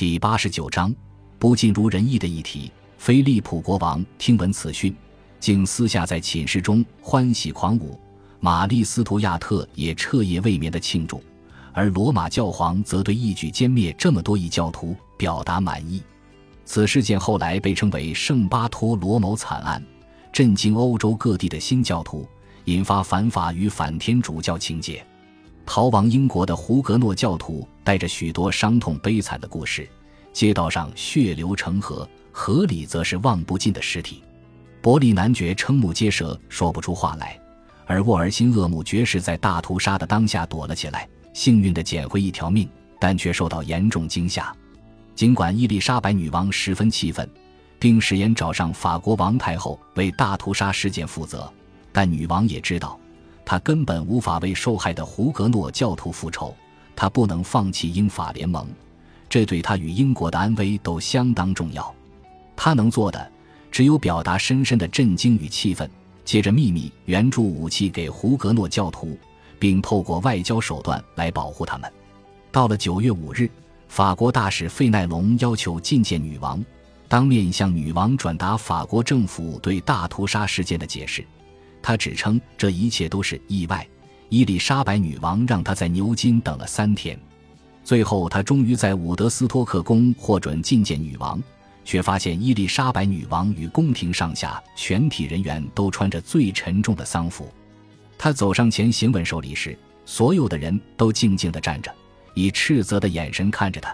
第八十九章，不尽如人意的议题。菲利普国王听闻此讯，竟私下在寝室中欢喜狂舞。玛丽斯图亚特也彻夜未眠的庆祝，而罗马教皇则对一举歼灭这么多异教徒表达满意。此事件后来被称为圣巴托罗谋惨案，震惊欧洲各地的新教徒，引发反法与反天主教情节。逃亡英国的胡格诺教徒带着许多伤痛悲惨的故事，街道上血流成河，河里则是望不尽的尸体。伯利男爵瞠目结舌，说不出话来。而沃尔辛厄姆爵士在大屠杀的当下躲了起来，幸运地捡回一条命，但却受到严重惊吓。尽管伊丽莎白女王十分气愤，并誓言找上法国王太后为大屠杀事件负责，但女王也知道，他根本无法为受害的胡格诺教徒复仇，他不能放弃英法联盟，这对他与英国的安危都相当重要。他能做的，只有表达深深的震惊与气愤。接着秘密援助武器给胡格诺教徒，并透过外交手段来保护他们。到了九月五日，法国大使费奈隆要求觐见女王，当面向女王转达法国政府对大屠杀事件的解释。他指称这一切都是意外。伊丽莎白女王让他在牛津等了三天，最后他终于在伍德斯托克宫获准觐见女王。却发现伊丽莎白女王与宫廷上下全体人员都穿着最沉重的丧服。他走上前行稳手礼时，所有的人都静静地站着，以斥责的眼神看着他。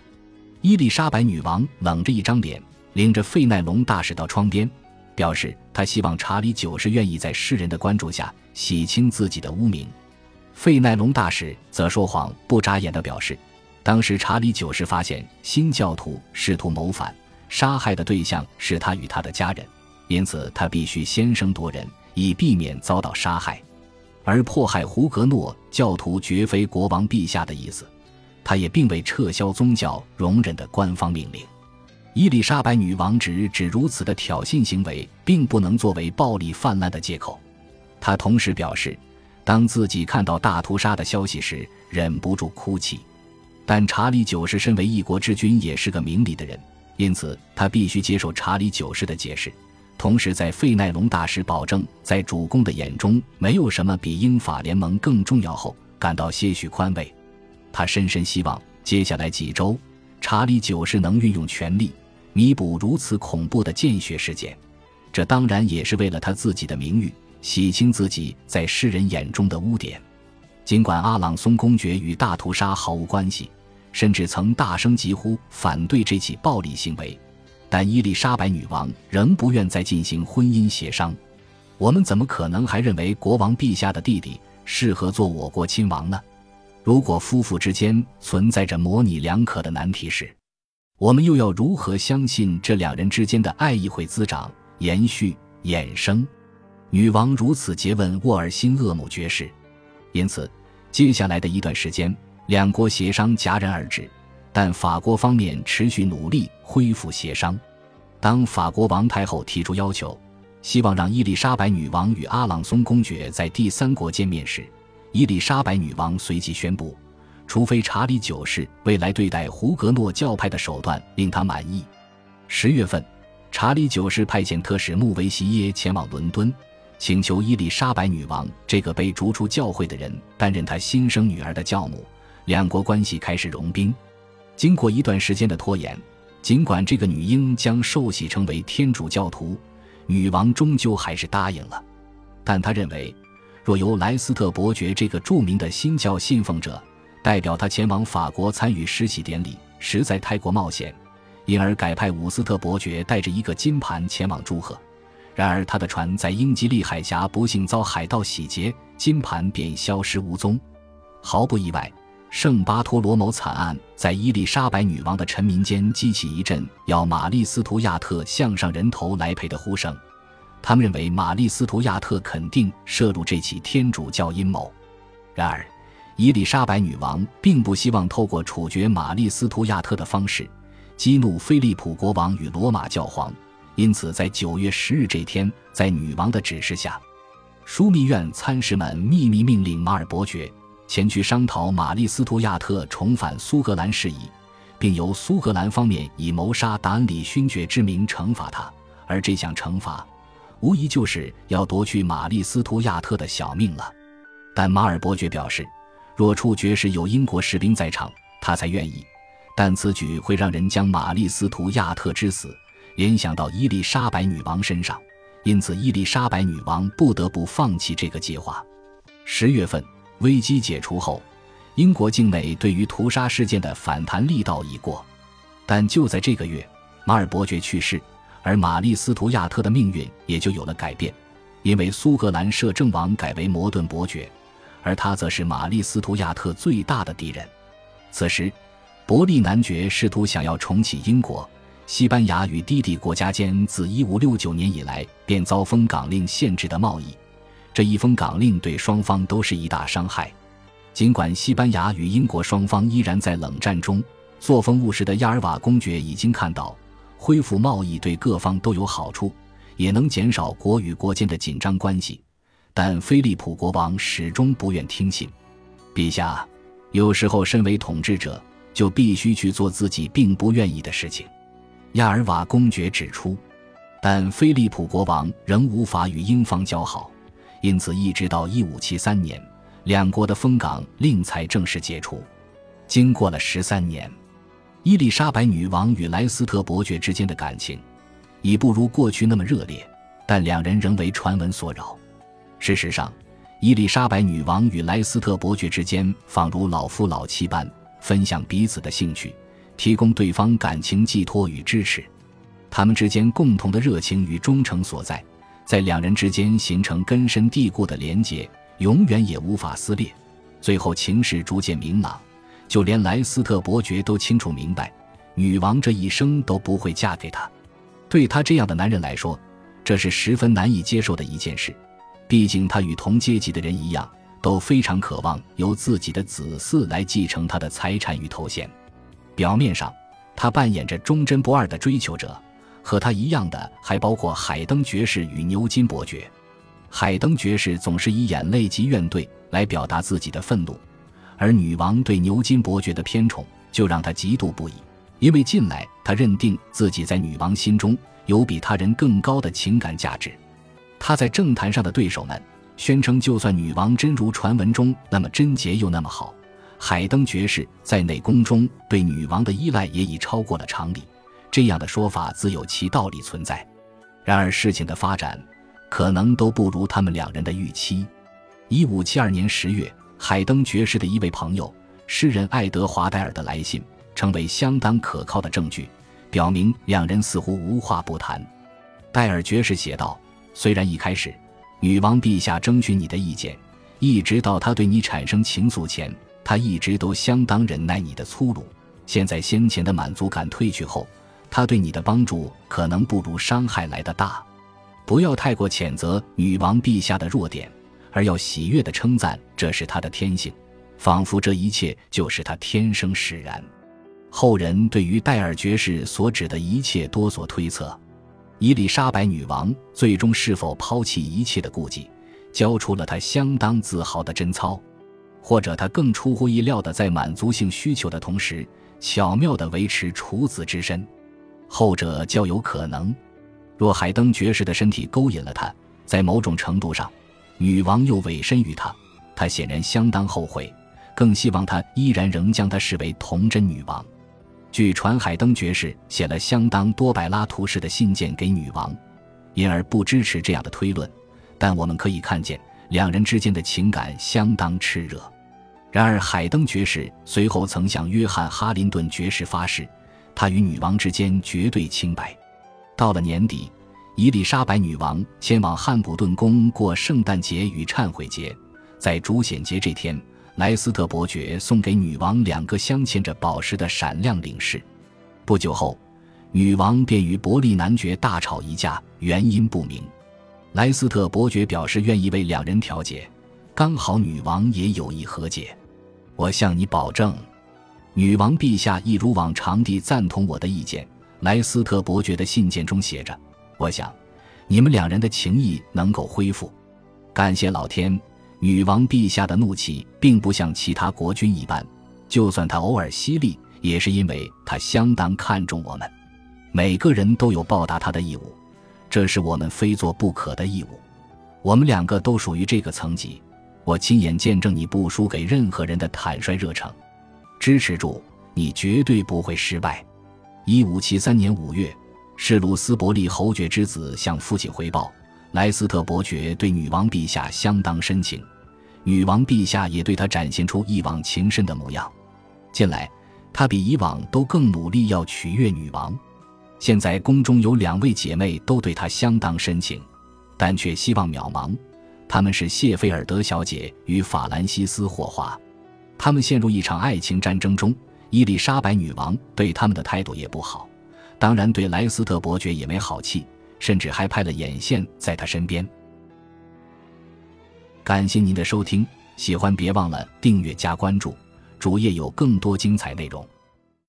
伊丽莎白女王冷着一张脸，领着费奈隆大使到窗边，表示他希望查理九世愿意在世人的关注下洗清自己的污名。费奈隆大使则说谎不眨眼地表示，当时查理九世发现新教徒试图谋反。杀害的对象是他与他的家人，因此他必须先声夺人，以避免遭到杀害。而迫害胡格诺教徒绝非国王陛下的意思，他也并未撤销宗教容忍的官方命令。伊丽莎白女王指指如此的挑衅行为，并不能作为暴力泛滥的借口。她同时表示，当自己看到大屠杀的消息时，忍不住哭泣。但查理九世身为一国之君，也是个明理的人。因此，他必须接受查理九世的解释，同时在费奈隆大使保证在主公的眼中没有什么比英法联盟更重要后，感到些许宽慰。他深深希望接下来几周，查理九世能运用权力弥补如此恐怖的见血事件。这当然也是为了他自己的名誉，洗清自己在世人眼中的污点。尽管阿朗松公爵与大屠杀毫无关系。甚至曾大声疾呼反对这起暴力行为，但伊丽莎白女王仍不愿再进行婚姻协商。我们怎么可能还认为国王陛下的弟弟适合做我国亲王呢？如果夫妇之间存在着模棱两可的难题时，我们又要如何相信这两人之间的爱意会滋长、延续、衍生？女王如此诘问沃尔辛厄姆爵士，因此，接下来的一段时间。两国协商戛然而止，但法国方面持续努力恢复协商。当法国王太后提出要求，希望让伊丽莎白女王与阿朗松公爵在第三国见面时，伊丽莎白女王随即宣布，除非查理九世未来对待胡格诺教派的手段令他满意。十月份，查理九世派遣特使穆维西耶前往伦敦，请求伊丽莎白女王这个被逐出教会的人担任他新生女儿的教母。两国关系开始融冰。经过一段时间的拖延，尽管这个女婴将受洗成为天主教徒，女王终究还是答应了。但她认为，若由莱斯特伯爵这个著名的新教信奉者代表他前往法国参与施洗典礼，实在太过冒险，因而改派伍斯特伯爵带着一个金盘前往祝贺。然而，他的船在英吉利海峡不幸遭海盗洗劫，金盘便消失无踪。毫不意外。圣巴托罗谋惨案在伊丽莎白女王的臣民间激起一阵要玛丽斯图亚特向上人头来赔的呼声，他们认为玛丽斯图亚特肯定涉入这起天主教阴谋。然而，伊丽莎白女王并不希望透过处决玛丽斯图亚特的方式激怒菲利普国王与罗马教皇，因此在九月十日这天，在女王的指示下，枢密院参事们秘密命令马尔伯爵。前去商讨玛丽斯图亚特重返苏格兰事宜，并由苏格兰方面以谋杀达恩里勋爵之名惩罚他，而这项惩罚，无疑就是要夺去玛丽·斯图亚特的小命了。但马尔伯爵表示，若处决时有英国士兵在场，他才愿意。但此举会让人将玛丽·斯图亚特之死联想到伊丽莎白女王身上，因此伊丽莎白女王不得不放弃这个计划。十月份，危机解除后。英国境内对于屠杀事件的反弹力道已过，但就在这个月，马尔伯爵去世，而玛丽·斯图亚特的命运也就有了改变，因为苏格兰摄政王改为摩顿伯爵，而他则是玛丽·斯图亚特最大的敌人。此时，伯利男爵试图想要重启英国、西班牙与低地国家间自1569年以来便遭封港令限制的贸易，这一封港令对双方都是一大伤害。尽管西班牙与英国双方依然在冷战中，作风务实的亚尔瓦公爵已经看到恢复贸易对各方都有好处，也能减少国与国间的紧张关系，但菲利普国王始终不愿听信。陛下，有时候身为统治者就必须去做自己并不愿意的事情。亚尔瓦公爵指出，但菲利普国王仍无法与英方交好，因此一直到一五七三年。两国的封港令才正式解除。经过了十三年，伊丽莎白女王与莱斯特伯爵之间的感情已不如过去那么热烈，但两人仍为传闻所扰。事实上，伊丽莎白女王与莱斯特伯爵之间仿如老夫老妻般，分享彼此的兴趣，提供对方感情寄托与支持。他们之间共同的热情与忠诚所在，在两人之间形成根深蒂固的连结。永远也无法撕裂。最后情势逐渐明朗，就连莱斯特伯爵都清楚明白，女王这一生都不会嫁给他。对他这样的男人来说，这是十分难以接受的一件事。毕竟他与同阶级的人一样，都非常渴望由自己的子嗣来继承他的财产与头衔。表面上，他扮演着忠贞不二的追求者，和他一样的还包括海登爵士与牛津伯爵。海登爵士总是以眼泪及怨怼来表达自己的愤怒，而女王对牛津伯爵的偏宠就让他嫉妒不已。因为近来他认定自己在女王心中有比他人更高的情感价值。他在政坛上的对手们宣称，就算女王真如传闻中那么贞洁又那么好，海登爵士在内宫中对女王的依赖也已超过了常理。这样的说法自有其道理存在。然而事情的发展。可能都不如他们两人的预期。一五七二年十月，海登爵士的一位朋友诗人爱德华戴尔的来信，成为相当可靠的证据，表明两人似乎无话不谈。戴尔爵士写道：“虽然一开始，女王陛下征询你的意见，一直到她对你产生情愫前，她一直都相当忍耐你的粗鲁。现在先前的满足感褪去后，她对你的帮助可能不如伤害来的大。”不要太过谴责女王陛下的弱点，而要喜悦地称赞这是她的天性，仿佛这一切就是她天生使然。后人对于戴尔爵士所指的一切多所推测。伊丽莎白女王最终是否抛弃一切的顾忌，交出了她相当自豪的贞操，或者她更出乎意料的在满足性需求的同时，巧妙地维持处子之身，后者较有可能。若海登爵士的身体勾引了她，在某种程度上，女王又委身于他，她显然相当后悔，更希望他依然仍将她视为童贞女王。据传，海登爵士写了相当多柏拉图式的信件给女王，因而不支持这样的推论。但我们可以看见，两人之间的情感相当炽热。然而，海登爵士随后曾向约翰·哈林顿爵士发誓，他与女王之间绝对清白。到了年底，伊丽莎白女王前往汉普顿宫过圣诞节与忏悔节。在主显节这天，莱斯特伯爵送给女王两个镶嵌着宝石的闪亮领饰。不久后，女王便与伯利男爵大吵一架，原因不明。莱斯特伯爵表示愿意为两人调解，刚好女王也有意和解。我向你保证，女王陛下一如往常地赞同我的意见。莱斯特伯爵的信件中写着：“我想，你们两人的情谊能够恢复。感谢老天，女王陛下的怒气并不像其他国君一般，就算她偶尔犀利，也是因为他相当看重我们。每个人都有报答他的义务，这是我们非做不可的义务。我们两个都属于这个层级。我亲眼见证你不输给任何人的坦率热诚，支持住，你绝对不会失败。一五七三年五月，是鲁斯伯利侯爵之子向父亲回报，莱斯特伯爵对女王陛下相当深情，女王陛下也对他展现出一往情深的模样。近来，他比以往都更努力要取悦女王。现在宫中有两位姐妹都对他相当深情，但却希望渺茫。他们是谢菲尔德小姐与法兰西斯霍华，他们陷入一场爱情战争中。伊丽莎白女王对他们的态度也不好，当然对莱斯特伯爵也没好气，甚至还派了眼线在他身边。感谢您的收听，喜欢别忘了订阅加关注，主页有更多精彩内容。